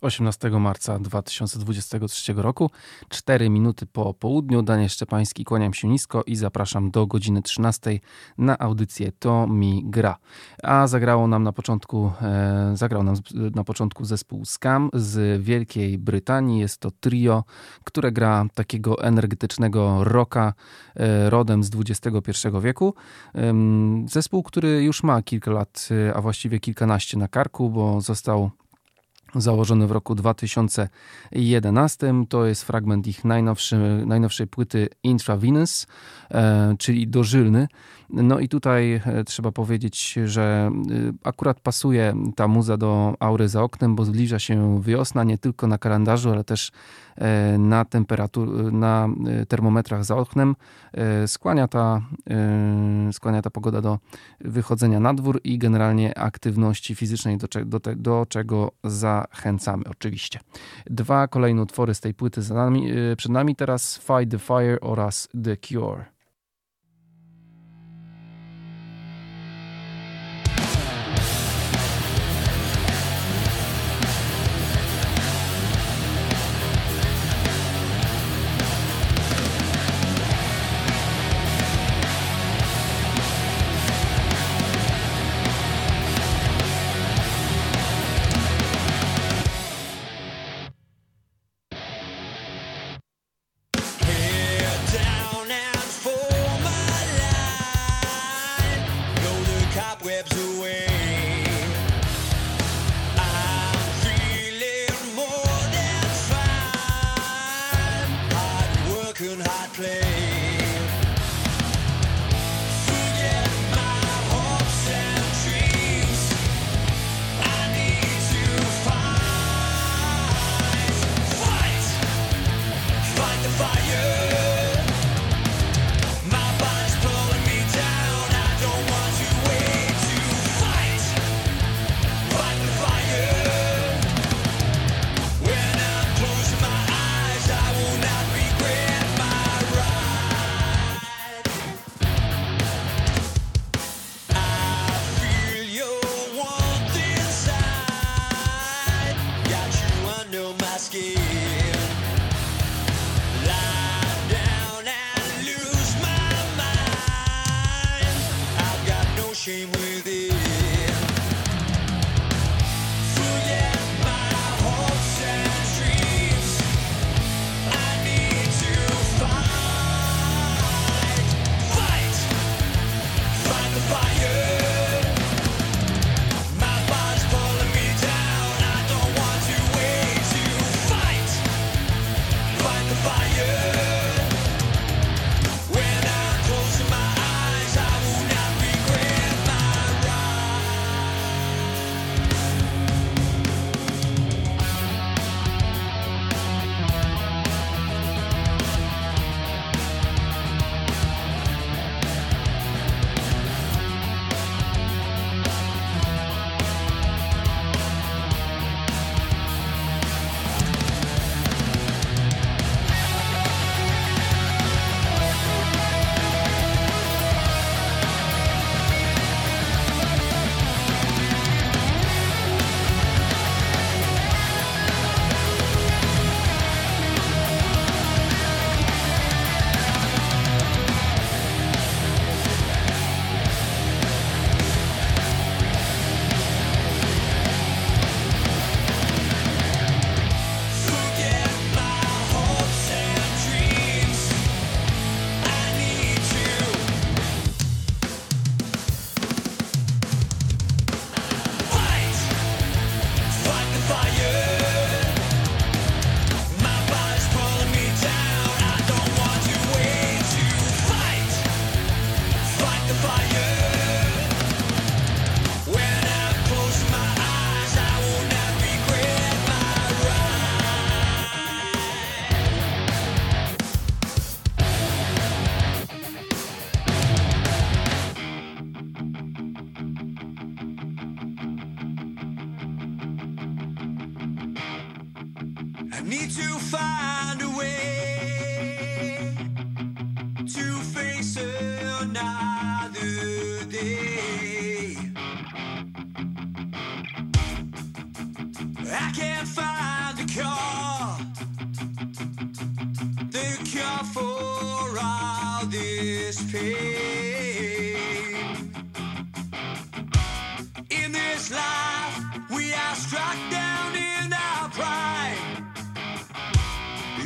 Osiemnastego marca 2023 roku, 4 minuty po południu. Daniel Szczepański, kłaniam się nisko i zapraszam do godziny 13 na audycję To mi gra. A zagrało nam na początku, e, zagrał nam na początku zespół Scam z Wielkiej Brytanii. Jest to trio, które gra takiego energetycznego rocka e, rodem z XXI wieku. E, zespół, który już ma kilka lat, e, a właściwie kilkanaście na karku, bo został założony w roku 2011. To jest fragment ich najnowszej płyty Intravenous, e, czyli dożylny. No i tutaj e, trzeba powiedzieć, że akurat pasuje ta muza do aury za oknem, bo zbliża się wiosna nie tylko na kalendarzu, ale też na temperatur, na termometrach za oknem. Skłania ta, skłania ta pogoda do wychodzenia na dwór i generalnie aktywności fizycznej, do, do, do czego zachęcamy oczywiście. Dwa kolejne utwory z tej płyty nami, przed nami teraz Fight the Fire oraz The Cure.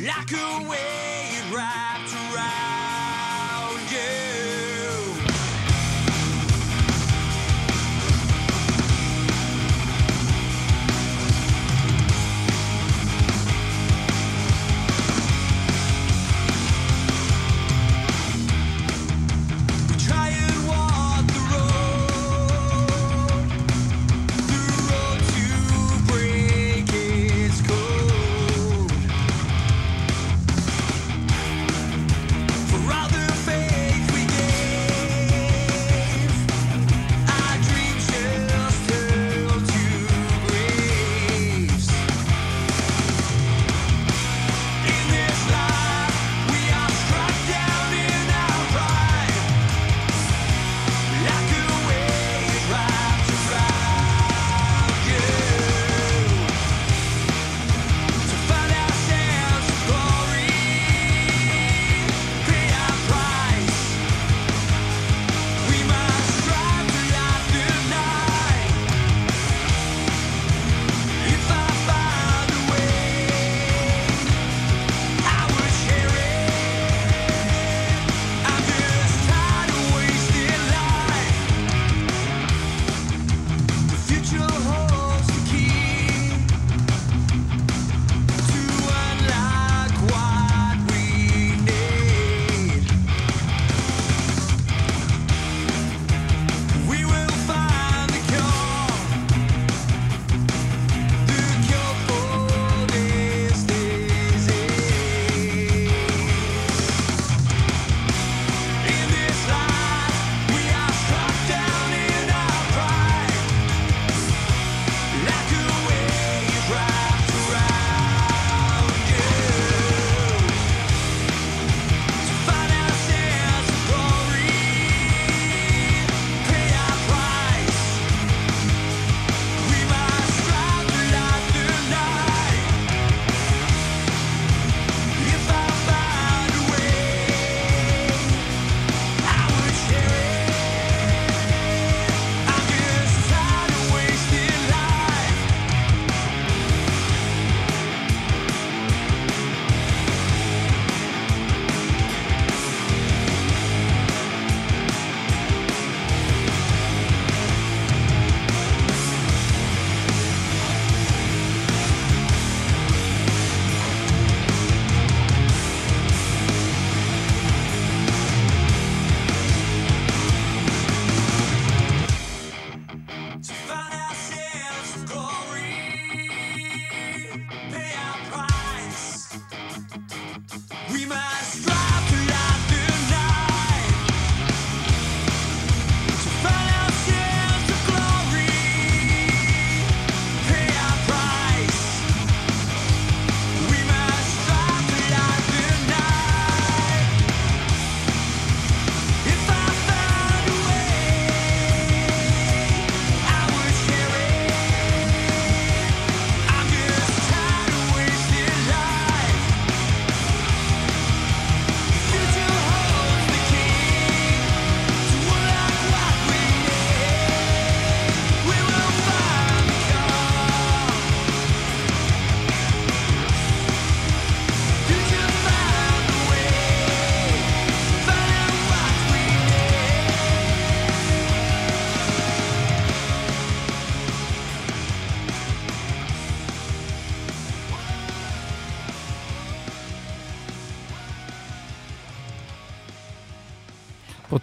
like a wave.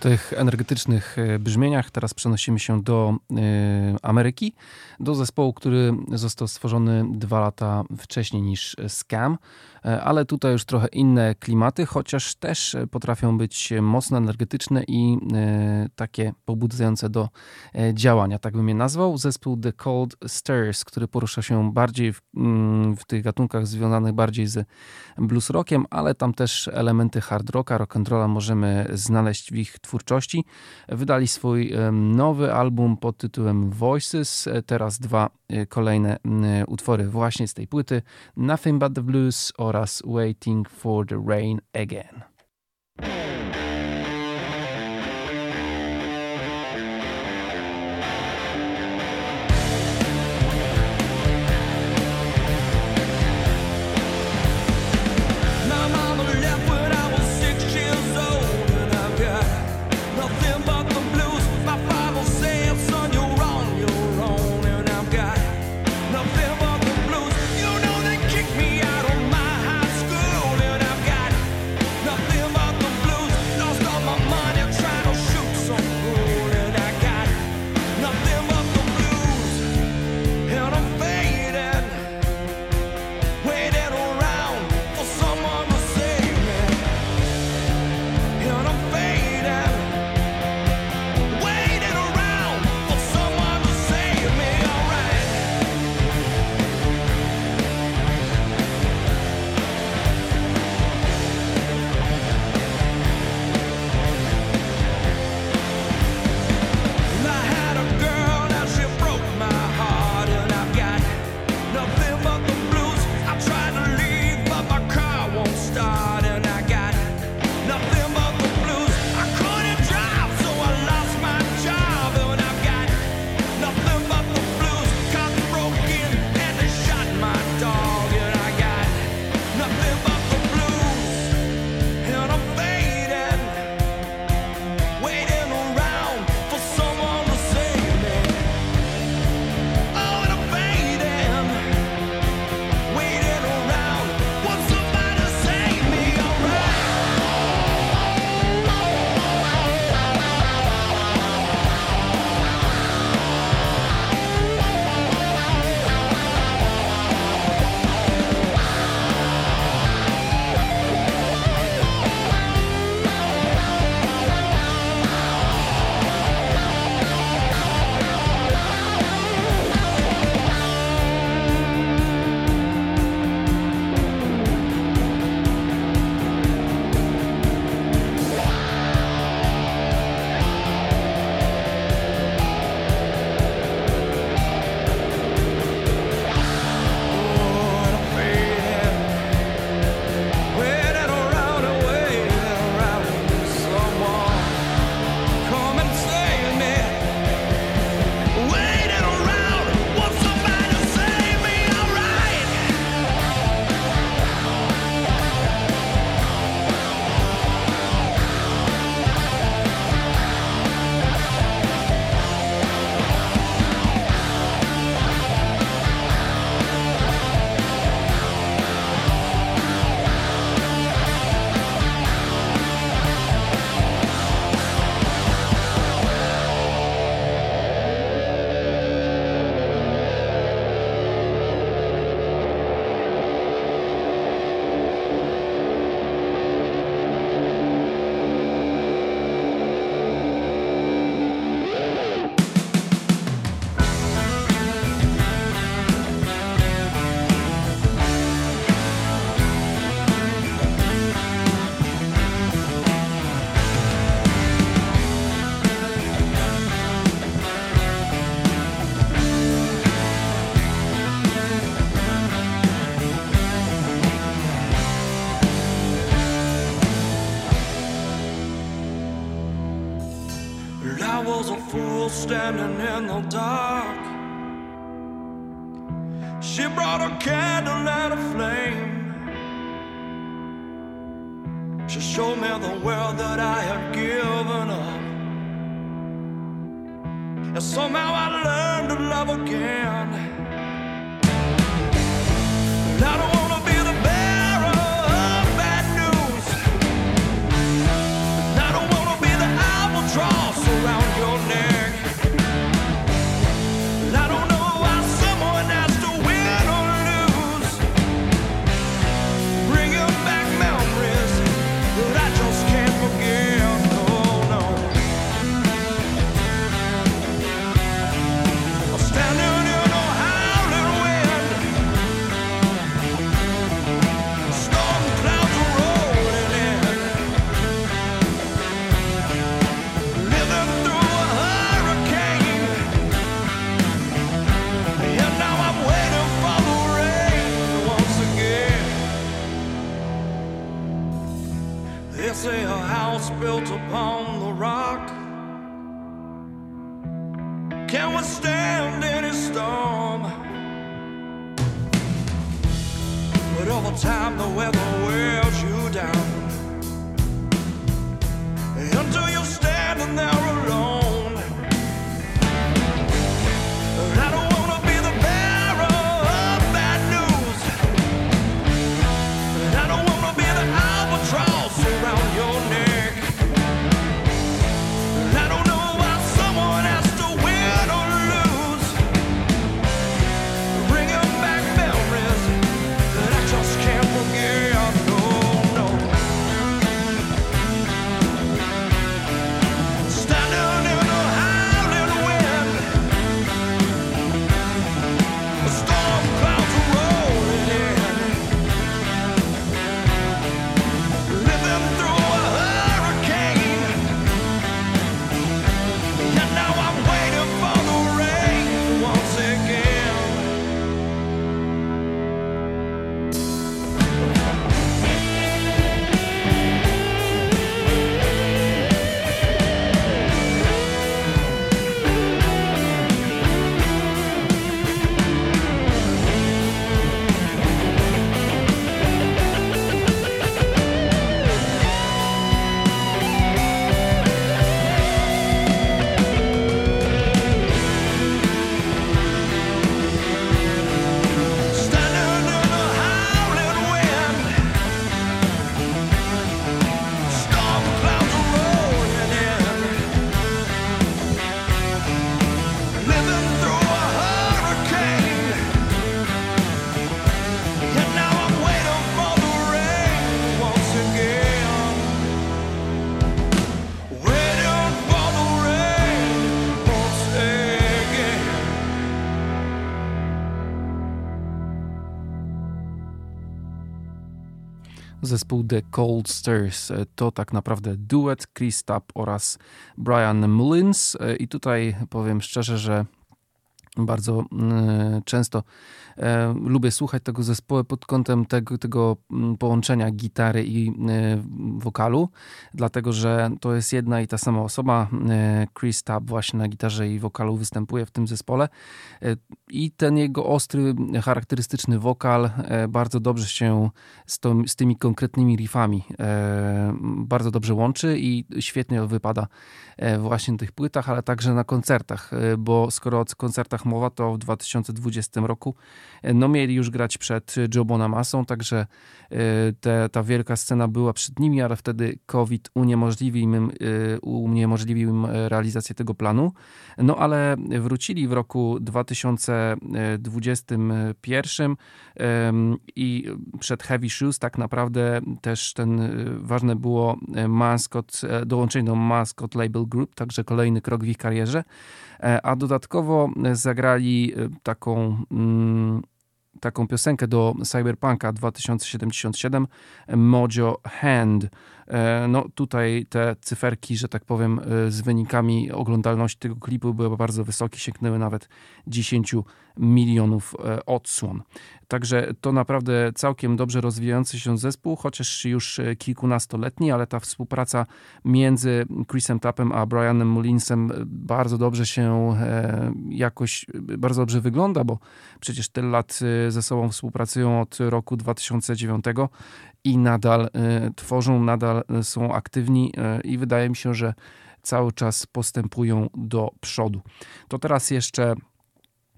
Tych energetycznych e, brzmieniach teraz przenosimy się do e, Ameryki, do zespołu, który został stworzony dwa lata wcześniej niż Scam. E, ale tutaj już trochę inne klimaty, chociaż też potrafią być mocno energetyczne i e, takie pobudzające do e, działania, tak bym je nazwał. Zespół The Cold Stairs, który porusza się bardziej w, mm, w tych gatunkach związanych bardziej z blues rockiem, ale tam też elementy hard rocka, rock and rolla możemy znaleźć w ich twórczości. Wydali swój nowy album pod tytułem Voices, teraz dwa kolejne utwory właśnie z tej płyty, Nothing But The Blues oraz Waiting for the Rain Again. Standing in the dark. Zespół The Cold Stairs e, to tak naprawdę duet Chris Tapp oraz Brian Mullins. E, i tutaj powiem szczerze, że bardzo mm, często e, lubię słuchać tego zespołu pod kątem tego, tego mm, połączenia gitary i e, wokalu, dlatego że to jest jedna i ta sama osoba. E, Chris Tapp właśnie na gitarze i wokalu występuje w tym zespole i ten jego ostry, charakterystyczny wokal bardzo dobrze się z, to, z tymi konkretnymi riffami bardzo dobrze łączy i świetnie wypada właśnie na tych płytach, ale także na koncertach, e, bo skoro o koncertach mowa, to w 2020 roku e, no mieli już grać przed Joe Bonamassą, także e, te, ta wielka scena była przed nimi, ale wtedy COVID uniemożliwił im, e, uniemożliwił im realizację tego planu. No ale wrócili w roku 2021 em, i przed Heavy Shoes tak naprawdę też ten e, ważne było e, Mascot, e, dołączenie do Mascot Label Group, także kolejny krok w ich karierze, E, a dodatkowo e, zagrali e, taką mm, taką piosenkę do Cyberpunka 2077 Mojo Hand. E, no tutaj te cyferki, że tak powiem, e, z wynikami oglądalności tego klipu były bardzo wysokie, sięgnęły nawet 10 milionów e, odsłon. Także to naprawdę całkiem dobrze rozwijający się zespół, chociaż już kilkunastoletni, ale ta współpraca między Chrisem Tapem a Brianem Mullinsem bardzo dobrze się jakoś, bardzo dobrze wygląda, bo przecież tyle lat ze sobą współpracują od roku 2009 i nadal tworzą, nadal E, są aktywni e, i wydaje mi się, że cały czas postępują do przodu. To teraz jeszcze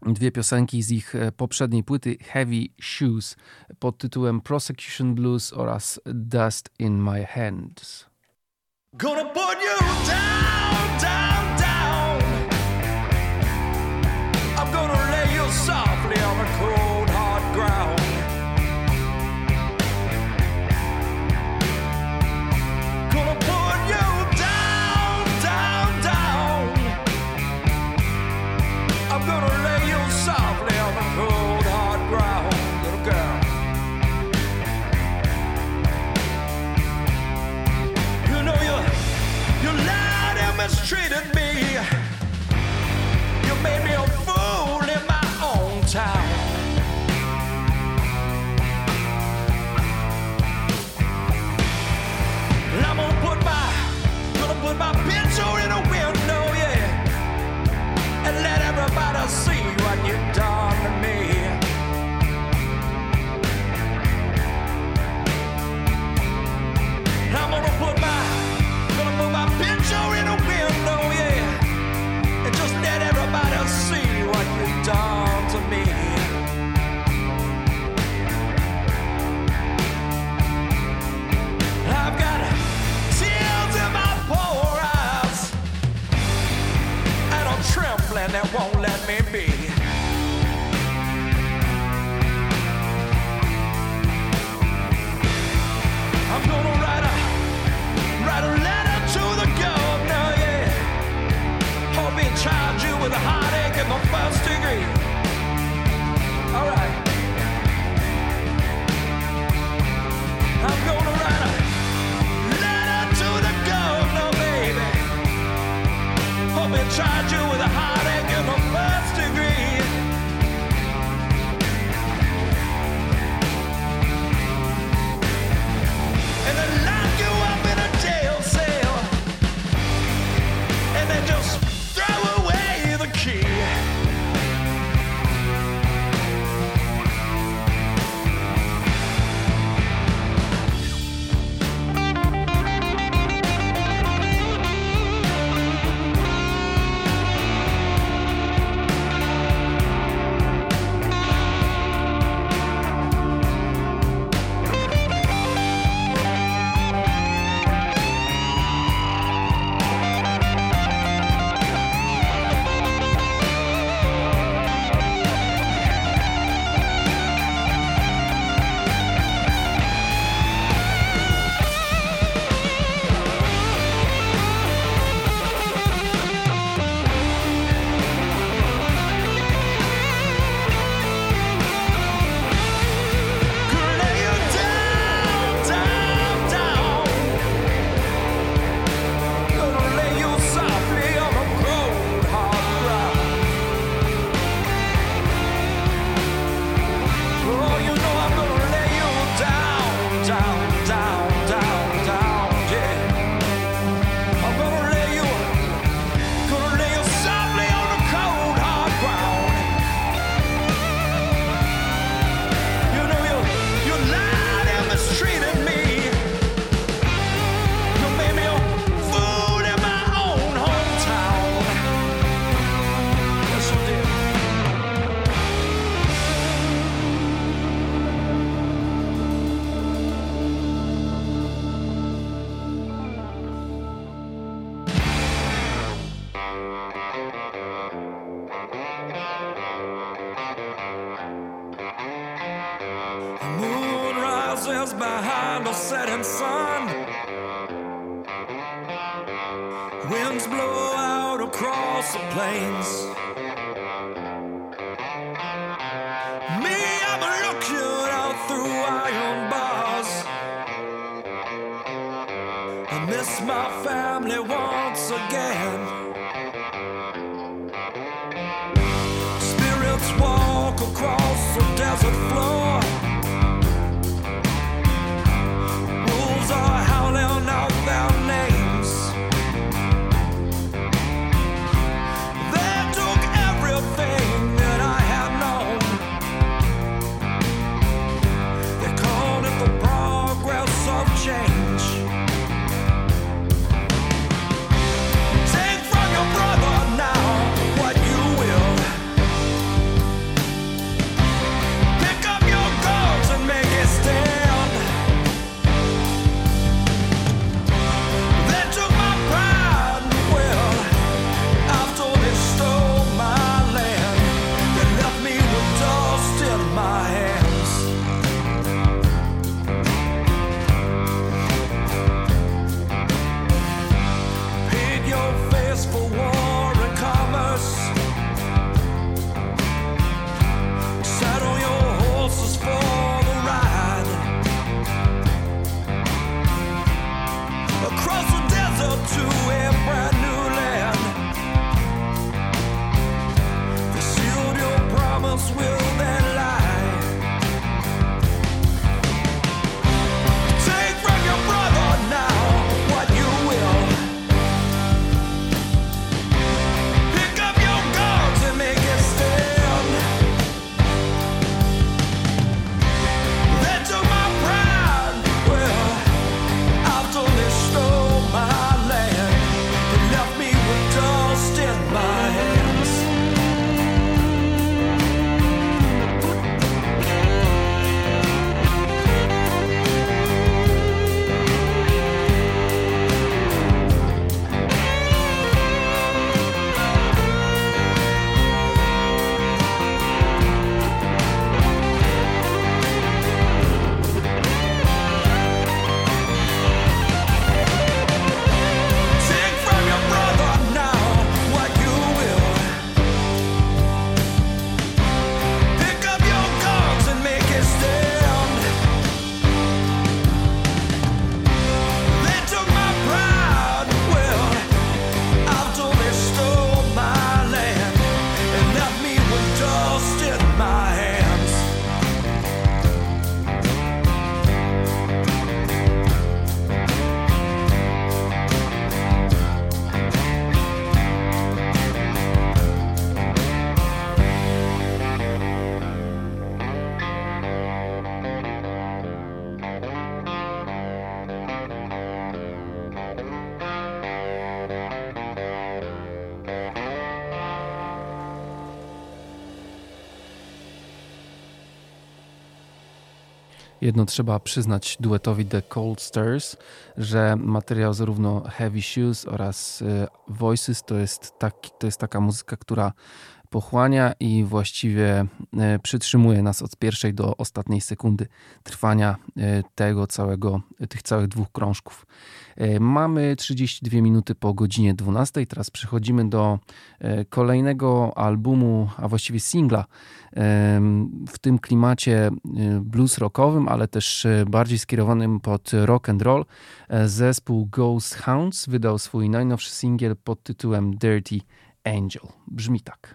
dwie piosenki z ich e, poprzedniej płyty Heavy Shoes pod tytułem Prosecution Blues oraz Dust in My Hands. Gonna put you down, down. Jedno trzeba przyznać duetowi The Cold Stairs, że materiał zarówno Heavy Shoes oraz y, Voices to jest, taki, to jest taka muzyka, która pochłania i właściwie e, przytrzymuje nas od pierwszej do ostatniej sekundy trwania e, tego całego, tych całych dwóch krążków. E, mamy 32 minuty po godzinie 12. Teraz przechodzimy do kolejnego albumu, a właściwie singla w tym klimacie blues rockowym, ale też bardziej skierowanym pod rock and roll. Zespół Ghost Hounds wydał swój najnowszy singiel pod tytułem Dirty Angel. Brzmi tak.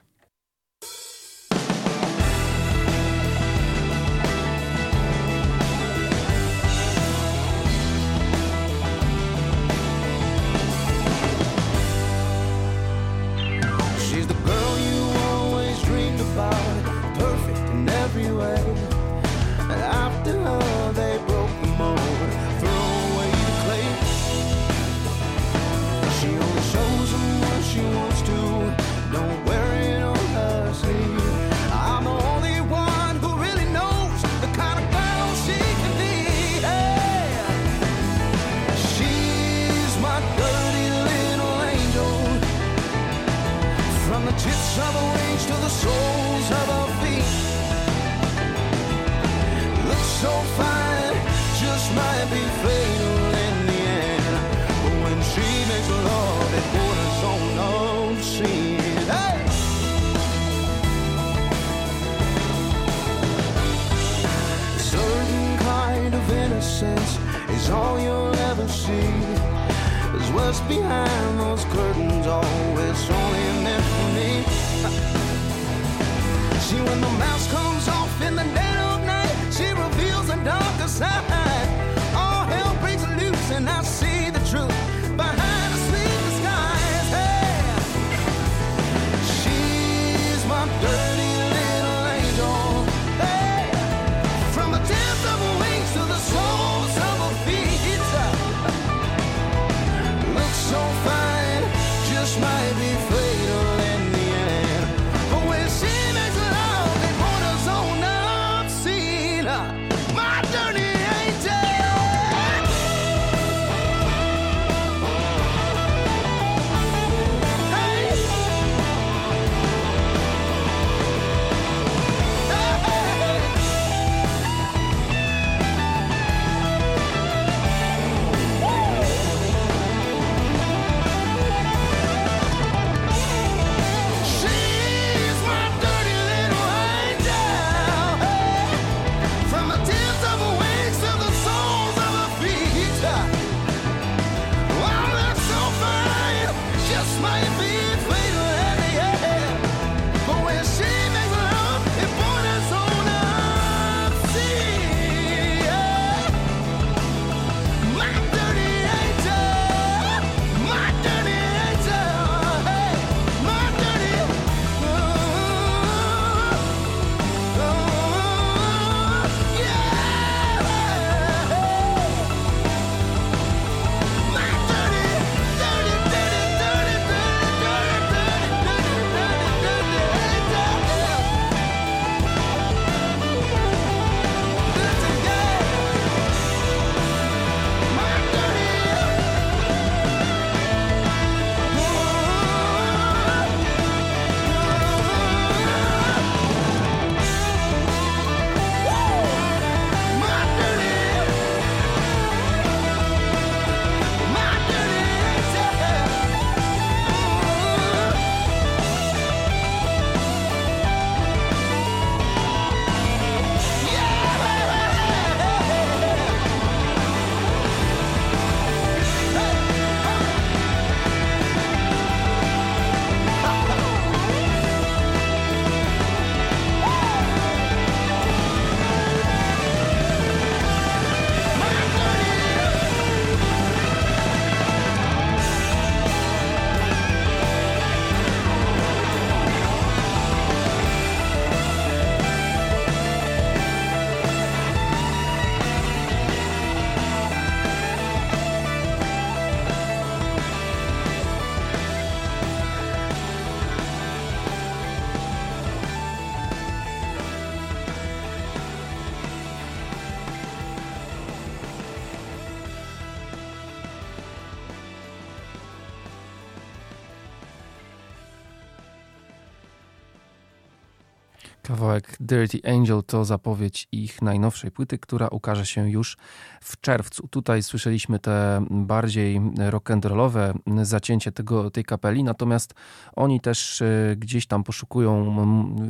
Kawałek Dirty Angel to zapowiedź ich najnowszej płyty, która ukaże się już w czerwcu. Tutaj słyszeliśmy te bardziej rock'n'rollowe zacięcie tego, tej kapeli, natomiast oni też e, gdzieś tam poszukują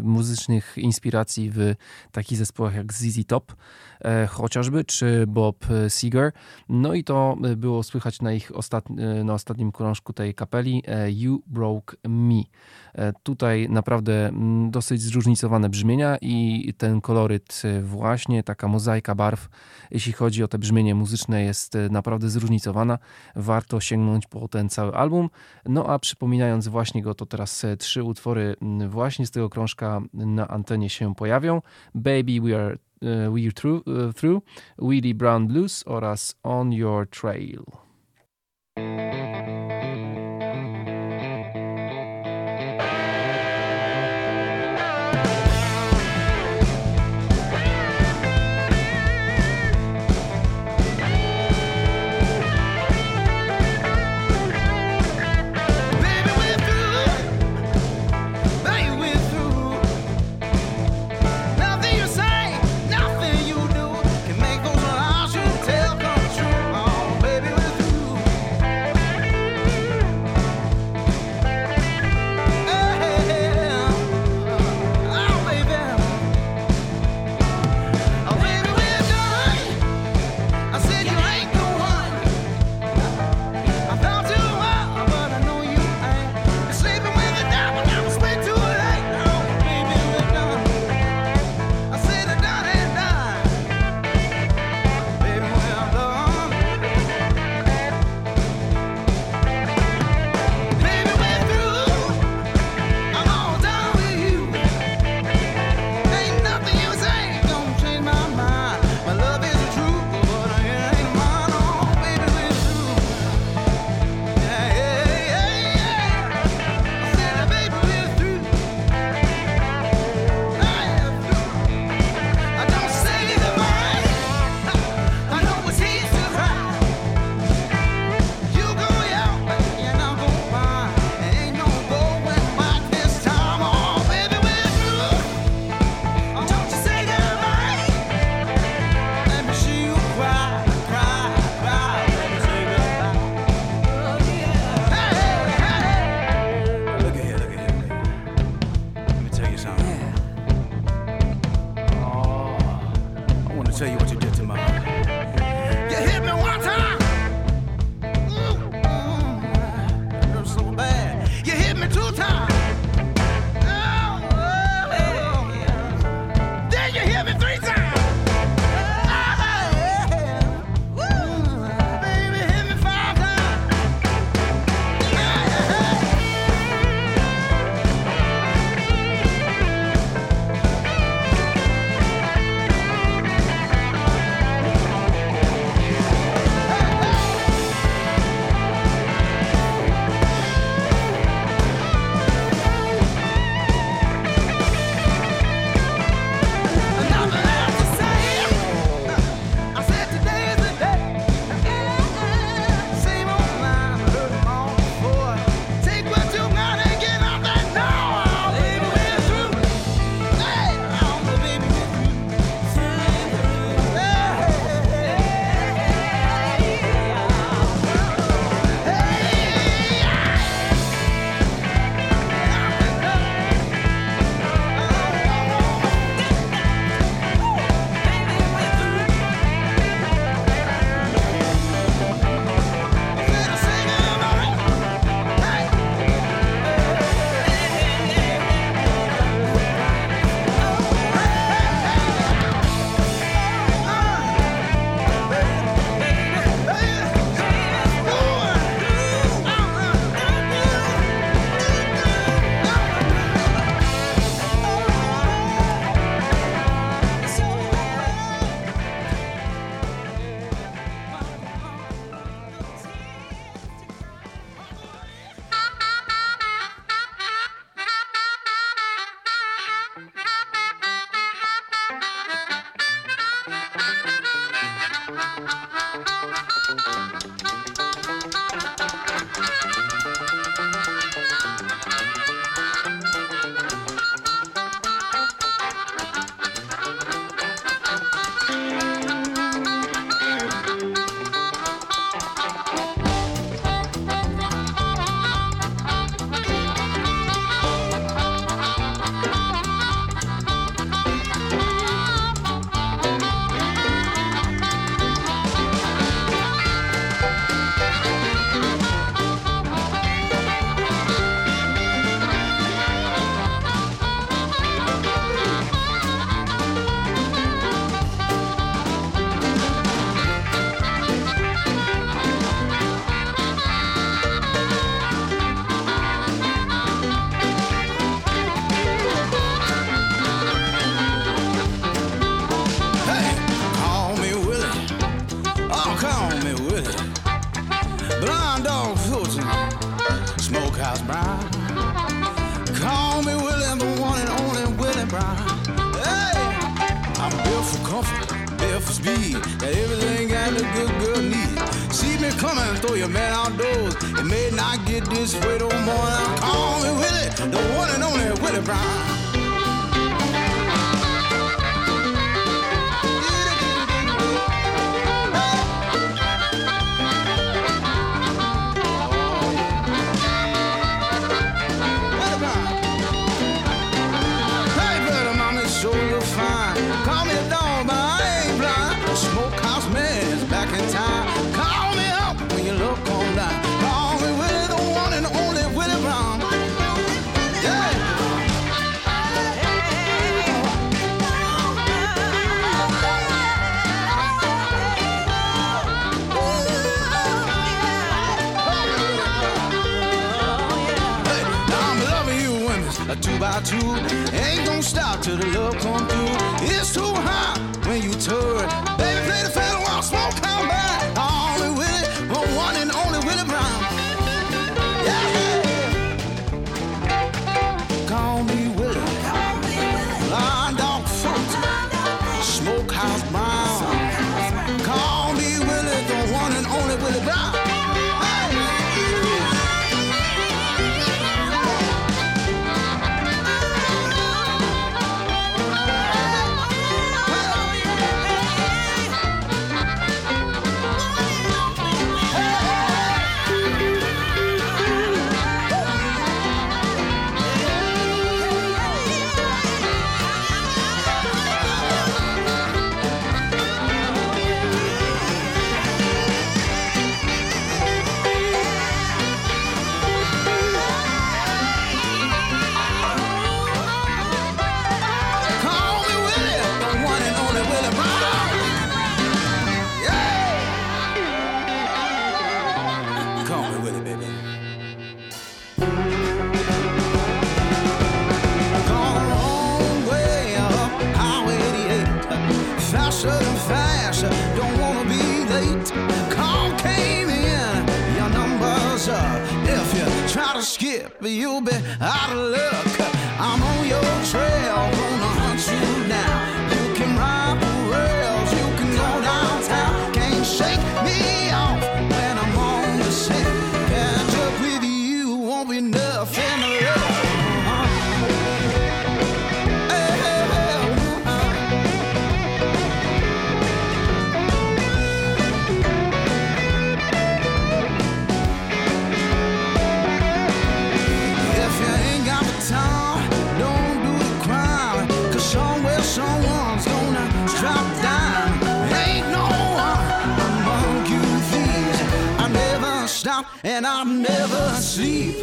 muzycznych inspiracji w takich zespołach jak ZZ Top e, chociażby, czy Bob Seger. No i to było słychać na ich ostatni, na ostatnim krążku tej kapeli e, You Broke Me. E, Tutaj naprawdę dosyć zróżnicowane brzmienia i ten koloryt, e, właśnie taka mozaika barw, jeśli chodzi o te brzmienie muzyczne, jest e, naprawdę zróżnicowana. Warto sięgnąć po ten cały album. No a przypominając właśnie go, to teraz e, trzy utwory mm, właśnie z tego krążka na antenie się pojawią. Baby We Are We're Through, through Willie Brown Blues oraz On Your Trail. Ain't gonna stop till the love come through. It's too be out. and I never sleep.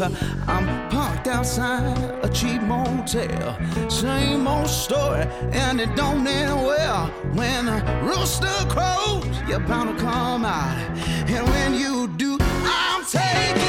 I'm parked outside a cheap motel. Same old story, and it don't end well. When a rooster crows, you're bound to come out. And when you do, I'm taking.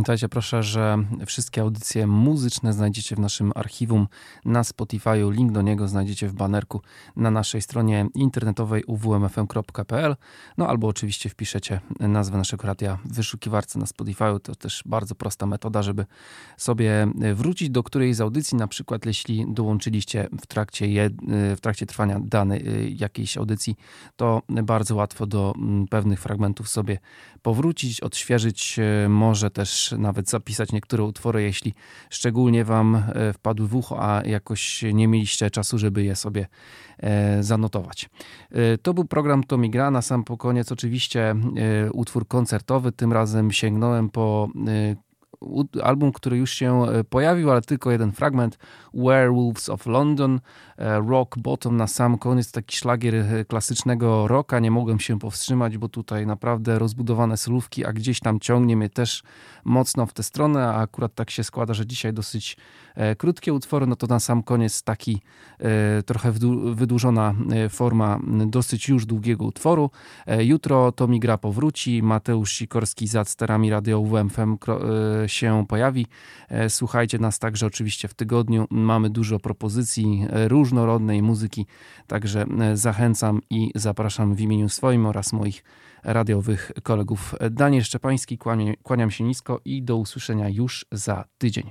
Pamiętajcie proszę, że wszystkie audycje muzyczne znajdziecie w naszym archiwum na Spotify'u. Link do niego znajdziecie w banerku na naszej stronie internetowej uwmfm.pl. No albo oczywiście wpiszecie nazwę naszego radia w wyszukiwarce na Spotify'u. To też bardzo prosta metoda, żeby sobie wrócić do którejś z audycji, na przykład jeśli dołączyliście w trakcie, w trakcie trwania danej jakiejś audycji, to bardzo łatwo do mm, pewnych fragmentów sobie powrócić, odświeżyć, e, może też nawet zapisać niektóre utwory, jeśli szczególnie Wam e, wpadły w ucho, a jakoś nie mieliście czasu, żeby je sobie e, zanotować. To był program Tomi Gra. Na sam po koniec oczywiście utwór koncertowy. Tym razem sięgnąłem po album, który już się pojawił, ale tylko jeden fragment. Werewolves of London, Rock Bottom na sam koniec, taki szlagier klasycznego rocka. Nie mogłem się powstrzymać, bo tutaj naprawdę rozbudowane solówki, a gdzieś tam ciągnie mnie też mocno w tę stronę, a akurat tak się składa, że dzisiaj dosyć krótkie utwory, no to na sam koniec taki trochę wydłużona forma dosyć już długiego utworu. Jutro to mi gra powróci, Mateusz Sikorski za sterami radio WMFM się pojawi. Słuchajcie nas także oczywiście w tygodniu. Mamy dużo propozycji różnorodnej muzyki, także zachęcam i zapraszam w imieniu swoim oraz moich radiowych kolegów. Daniel Szczepański, kłaniam, kłaniam się nisko i do usłyszenia już za tydzień.